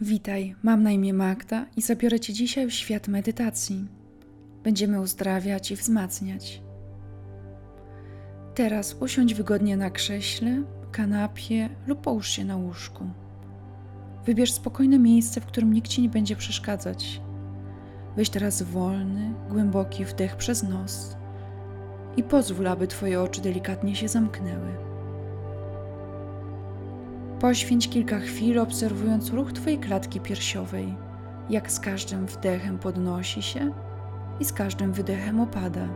Witaj, mam na imię Magda i zabiorę Cię dzisiaj w świat medytacji. Będziemy uzdrawiać i wzmacniać. Teraz usiądź wygodnie na krześle, kanapie lub połóż się na łóżku. Wybierz spokojne miejsce, w którym nikt Ci nie będzie przeszkadzać. Weź teraz wolny, głęboki wdech przez nos i pozwól, aby Twoje oczy delikatnie się zamknęły. Poświęć kilka chwil, obserwując ruch Twojej klatki piersiowej, jak z każdym wdechem podnosi się i z każdym wydechem opada.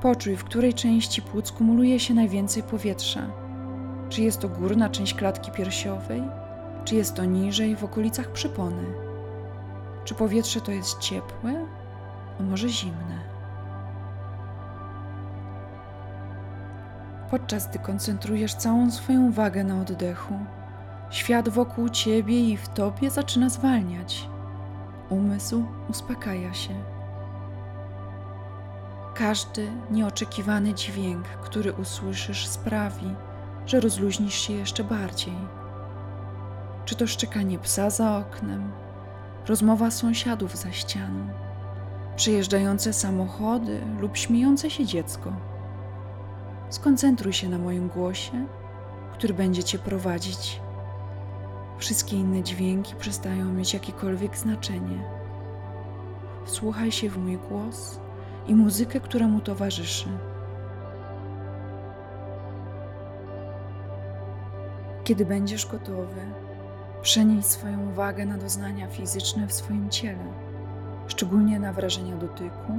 Poczuj, w której części płuc kumuluje się najwięcej powietrza. Czy jest to górna część klatki piersiowej, czy jest to niżej, w okolicach przypony? Czy powietrze to jest ciepłe, a może zimne? Podczas gdy koncentrujesz całą swoją uwagę na oddechu, świat wokół ciebie i w tobie zaczyna zwalniać. Umysł uspokaja się. Każdy nieoczekiwany dźwięk, który usłyszysz, sprawi, że rozluźnisz się jeszcze bardziej. Czy to szczekanie psa za oknem, rozmowa sąsiadów za ścianą, przejeżdżające samochody lub śmiejące się dziecko. Skoncentruj się na moim głosie, który będzie Cię prowadzić. Wszystkie inne dźwięki przestają mieć jakiekolwiek znaczenie. Wsłuchaj się w mój głos i muzykę, która mu towarzyszy. Kiedy będziesz gotowy, przenieś swoją uwagę na doznania fizyczne w swoim ciele, szczególnie na wrażenia dotyku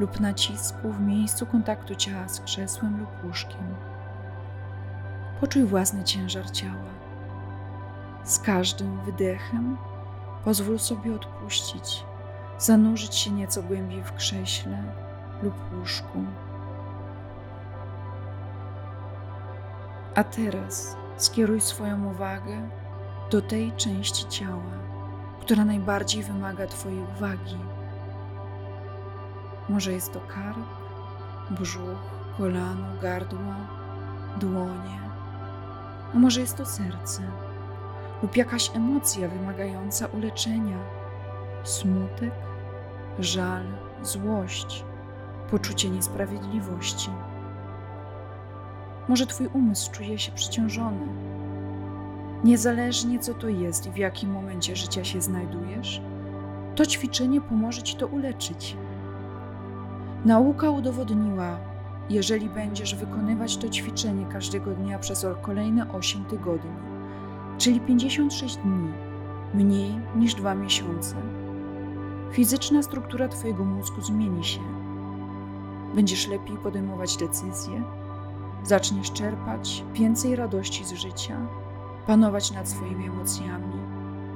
lub nacisku w miejscu kontaktu ciała z krzesłem lub łóżkiem. Poczuj własny ciężar ciała. Z każdym wydechem pozwól sobie odpuścić, zanurzyć się nieco głębiej w krześle lub łóżku. A teraz skieruj swoją uwagę do tej części ciała, która najbardziej wymaga Twojej uwagi. Może jest to kark, brzuch, kolano, gardło, dłonie, a może jest to serce lub jakaś emocja wymagająca uleczenia, smutek, żal, złość, poczucie niesprawiedliwości. Może Twój umysł czuje się przeciążony. Niezależnie co to jest i w jakim momencie życia się znajdujesz, to ćwiczenie pomoże Ci to uleczyć. Nauka udowodniła, jeżeli będziesz wykonywać to ćwiczenie każdego dnia przez kolejne 8 tygodni, czyli 56 dni, mniej niż 2 miesiące, fizyczna struktura Twojego mózgu zmieni się. Będziesz lepiej podejmować decyzje, zaczniesz czerpać więcej radości z życia, panować nad swoimi emocjami,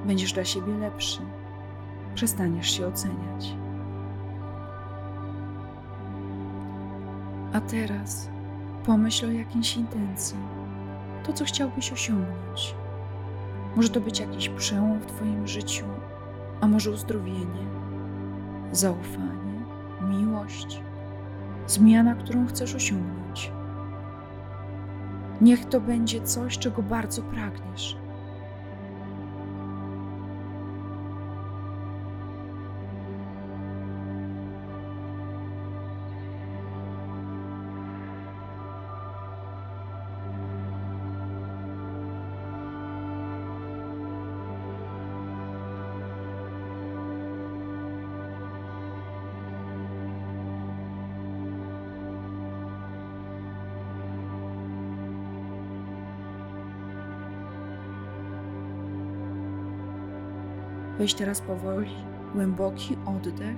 będziesz dla siebie lepszy, przestaniesz się oceniać. A teraz pomyśl o jakiejś intencji, to co chciałbyś osiągnąć. Może to być jakiś przełom w Twoim życiu, a może uzdrowienie, zaufanie, miłość, zmiana, którą chcesz osiągnąć. Niech to będzie coś, czego bardzo pragniesz. Weź teraz powoli głęboki oddech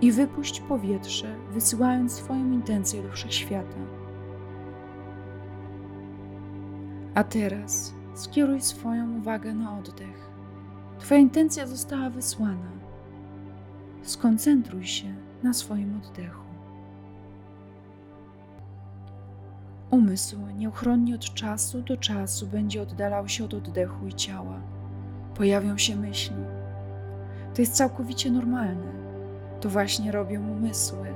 i wypuść powietrze, wysyłając swoją intencję do wszechświata. A teraz skieruj swoją uwagę na oddech. Twoja intencja została wysłana. Skoncentruj się na swoim oddechu. Umysł nieuchronnie od czasu do czasu będzie oddalał się od oddechu i ciała pojawią się myśli. To jest całkowicie normalne. To właśnie robią umysły.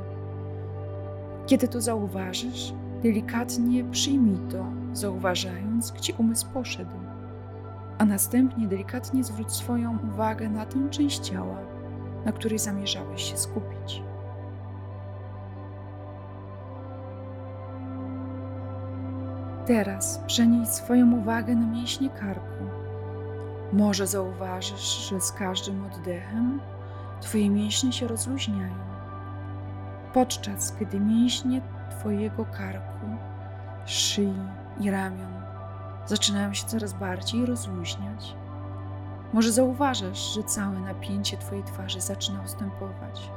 Kiedy to zauważysz, delikatnie przyjmij to, zauważając, gdzie umysł poszedł, a następnie delikatnie zwróć swoją uwagę na tę część ciała, na której zamierzałeś się skupić. Teraz przenieś swoją uwagę na mięśnie karku. Może zauważysz, że z każdym oddechem Twoje mięśnie się rozluźniają, podczas gdy mięśnie Twojego karku, szyi i ramion zaczynają się coraz bardziej rozluźniać. Może zauważasz, że całe napięcie Twojej twarzy zaczyna ustępować.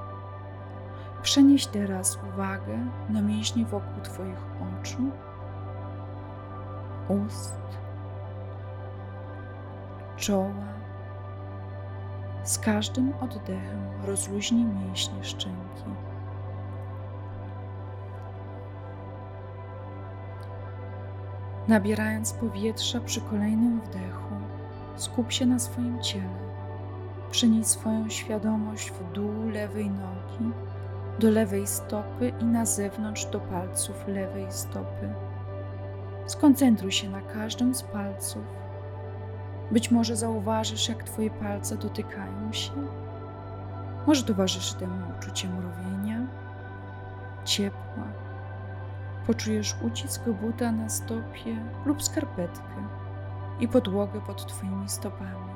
Przenieś teraz uwagę na mięśnie wokół Twoich oczu, ust, czoła. Z każdym oddechem rozluźnij mięśnie szczęki. Nabierając powietrza przy kolejnym wdechu, skup się na swoim ciele. Przenieś swoją świadomość w dół lewej nogi, do lewej stopy i na zewnątrz do palców lewej stopy. Skoncentruj się na każdym z palców. Być może zauważysz, jak Twoje palce dotykają się. Może towarzyszy temu uczucie mrowienia, ciepła. Poczujesz ucisk buta na stopie lub skarpetkę i podłogę pod Twoimi stopami.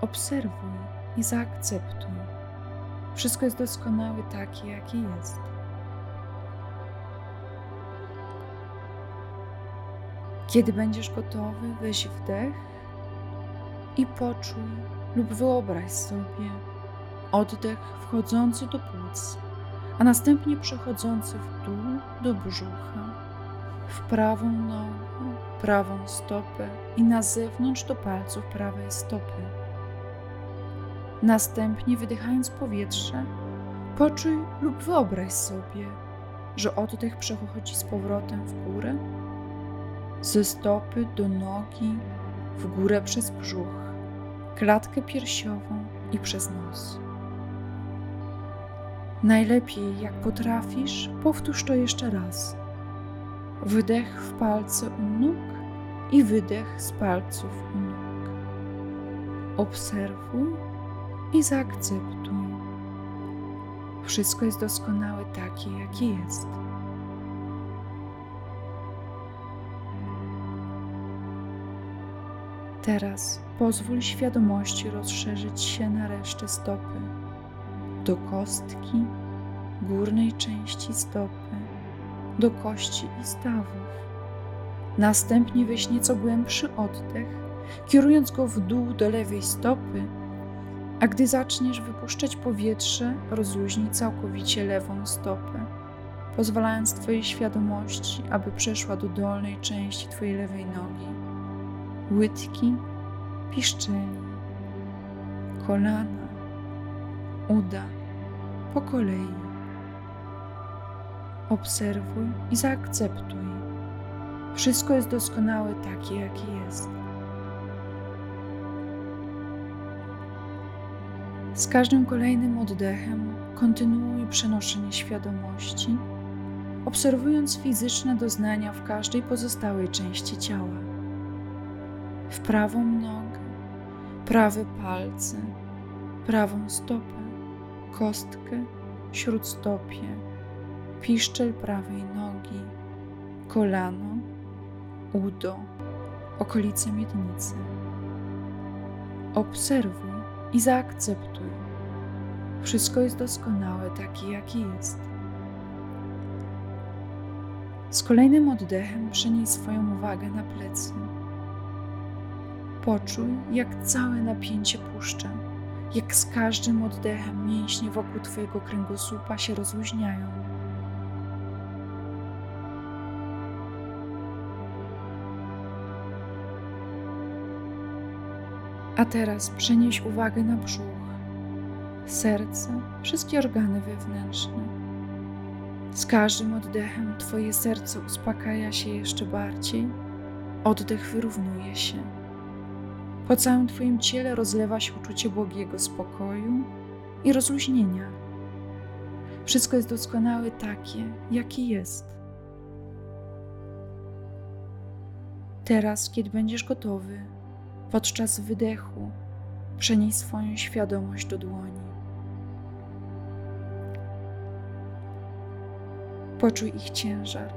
Obserwuj i zaakceptuj. Wszystko jest doskonałe takie, jakie jest. Kiedy będziesz gotowy, weź wdech i poczuj lub wyobraź sobie oddech wchodzący do płuc, a następnie przechodzący w dół do brzucha, w prawą nogę, prawą stopę i na zewnątrz do palców prawej stopy. Następnie wydychając powietrze, poczuj lub wyobraź sobie, że oddech przechodzi z powrotem w górę ze stopy do nogi, w górę przez brzuch, klatkę piersiową i przez nos. Najlepiej, jak potrafisz, powtórz to jeszcze raz. Wydech w palce u nóg i wydech z palców u nóg. Obserwuj i zaakceptuj. Wszystko jest doskonałe takie, jakie jest. Teraz pozwól świadomości rozszerzyć się na resztę stopy, do kostki, górnej części stopy, do kości i stawów. Następnie weź nieco głębszy oddech, kierując go w dół do lewej stopy, a gdy zaczniesz wypuszczać powietrze, rozluźnij całkowicie lewą stopę, pozwalając Twojej świadomości, aby przeszła do dolnej części Twojej lewej nogi łydki, piszczeli, kolana, uda, po kolei. Obserwuj i zaakceptuj. Wszystko jest doskonałe takie, jakie jest. Z każdym kolejnym oddechem kontynuuj przenoszenie świadomości, obserwując fizyczne doznania w każdej pozostałej części ciała w prawą nogę, prawe palce, prawą stopę, kostkę, śródstopie, piszczel prawej nogi, kolano, udo, okolice miednicy. Obserwuj i zaakceptuj. Wszystko jest doskonałe takie, jakie jest. Z kolejnym oddechem przenieś swoją uwagę na plecy Poczuj, jak całe napięcie puszcza, jak z każdym oddechem mięśnie wokół Twojego kręgosłupa się rozluźniają. A teraz przenieś uwagę na brzuch, serce, wszystkie organy wewnętrzne. Z każdym oddechem Twoje serce uspokaja się jeszcze bardziej, oddech wyrównuje się. Po całym Twoim ciele rozlewa się uczucie błogiego spokoju i rozluźnienia. Wszystko jest doskonałe takie, jakie jest. Teraz, kiedy będziesz gotowy, podczas wydechu, przenieś swoją świadomość do dłoni. Poczuj ich ciężar.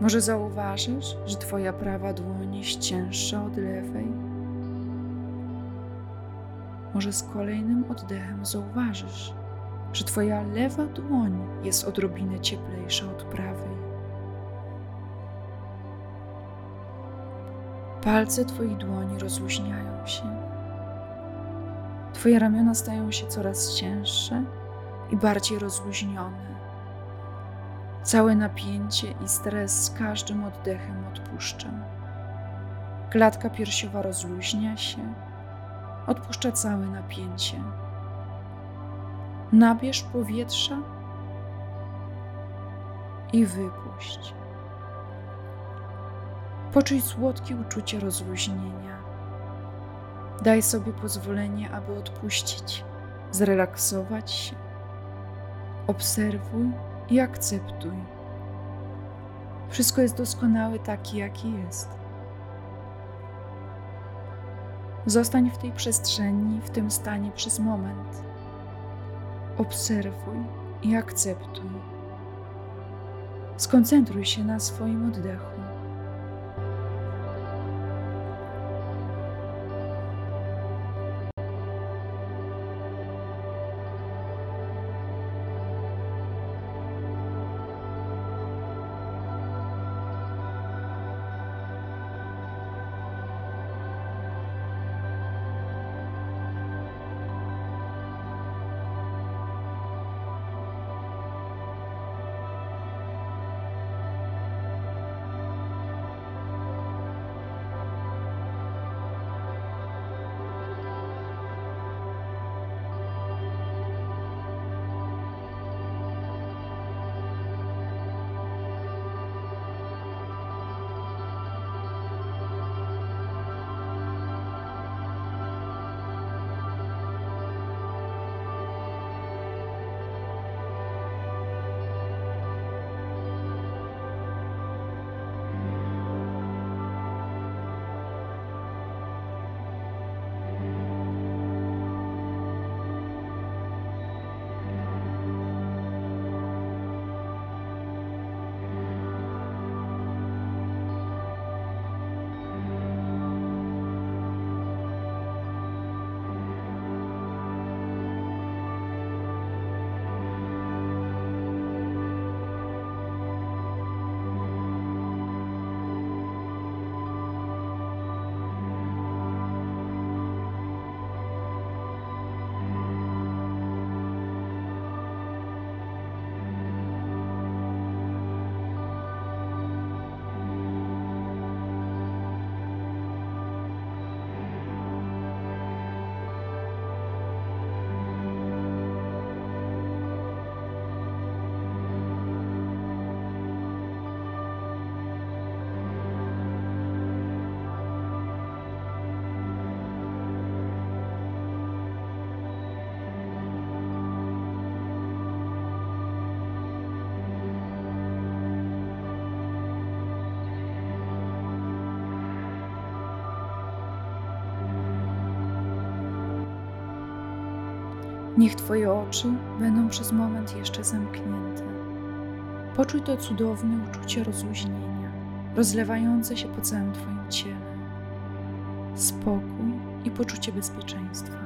Może zauważysz, że Twoja prawa dłoń jest cięższa od lewej? Może z kolejnym oddechem zauważysz, że Twoja lewa dłoń jest odrobinę cieplejsza od prawej. Palce Twoich dłoni rozluźniają się. Twoje ramiona stają się coraz cięższe i bardziej rozluźnione. Całe napięcie i stres z każdym oddechem odpuszcza. Klatka piersiowa rozluźnia się, odpuszcza całe napięcie. Nabierz powietrza i wypuść. Poczuj słodkie uczucie rozluźnienia. Daj sobie pozwolenie, aby odpuścić, zrelaksować się. Obserwuj i akceptuj. Wszystko jest doskonałe taki, jaki jest. Zostań w tej przestrzeni, w tym stanie przez moment. Obserwuj i akceptuj. Skoncentruj się na swoim oddechu. Niech Twoje oczy będą przez moment jeszcze zamknięte. Poczuj to cudowne uczucie rozluźnienia, rozlewające się po całym Twoim ciele. Spokój i poczucie bezpieczeństwa.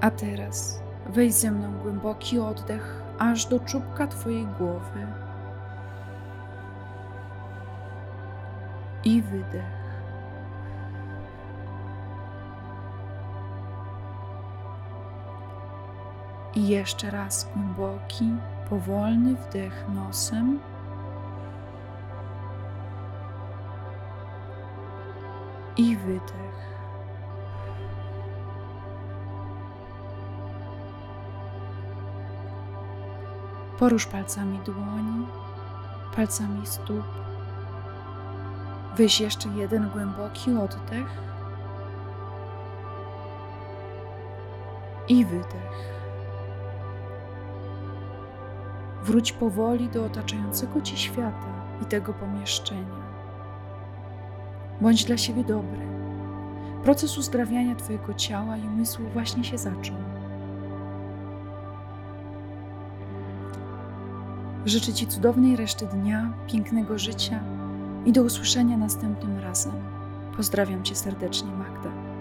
A teraz weź ze mną głęboki oddech aż do czubka Twojej głowy i wydech. I jeszcze raz głęboki, powolny wdech nosem. I wydech. Porusz palcami dłoni, palcami stóp. Weź jeszcze jeden głęboki oddech. I wydech. Wróć powoli do otaczającego cię świata, i tego pomieszczenia. Bądź dla siebie dobry. Proces uzdrawiania Twojego ciała i umysłu właśnie się zaczął. Życzę Ci cudownej reszty dnia, pięknego życia i do usłyszenia następnym razem. Pozdrawiam Cię serdecznie, Magda.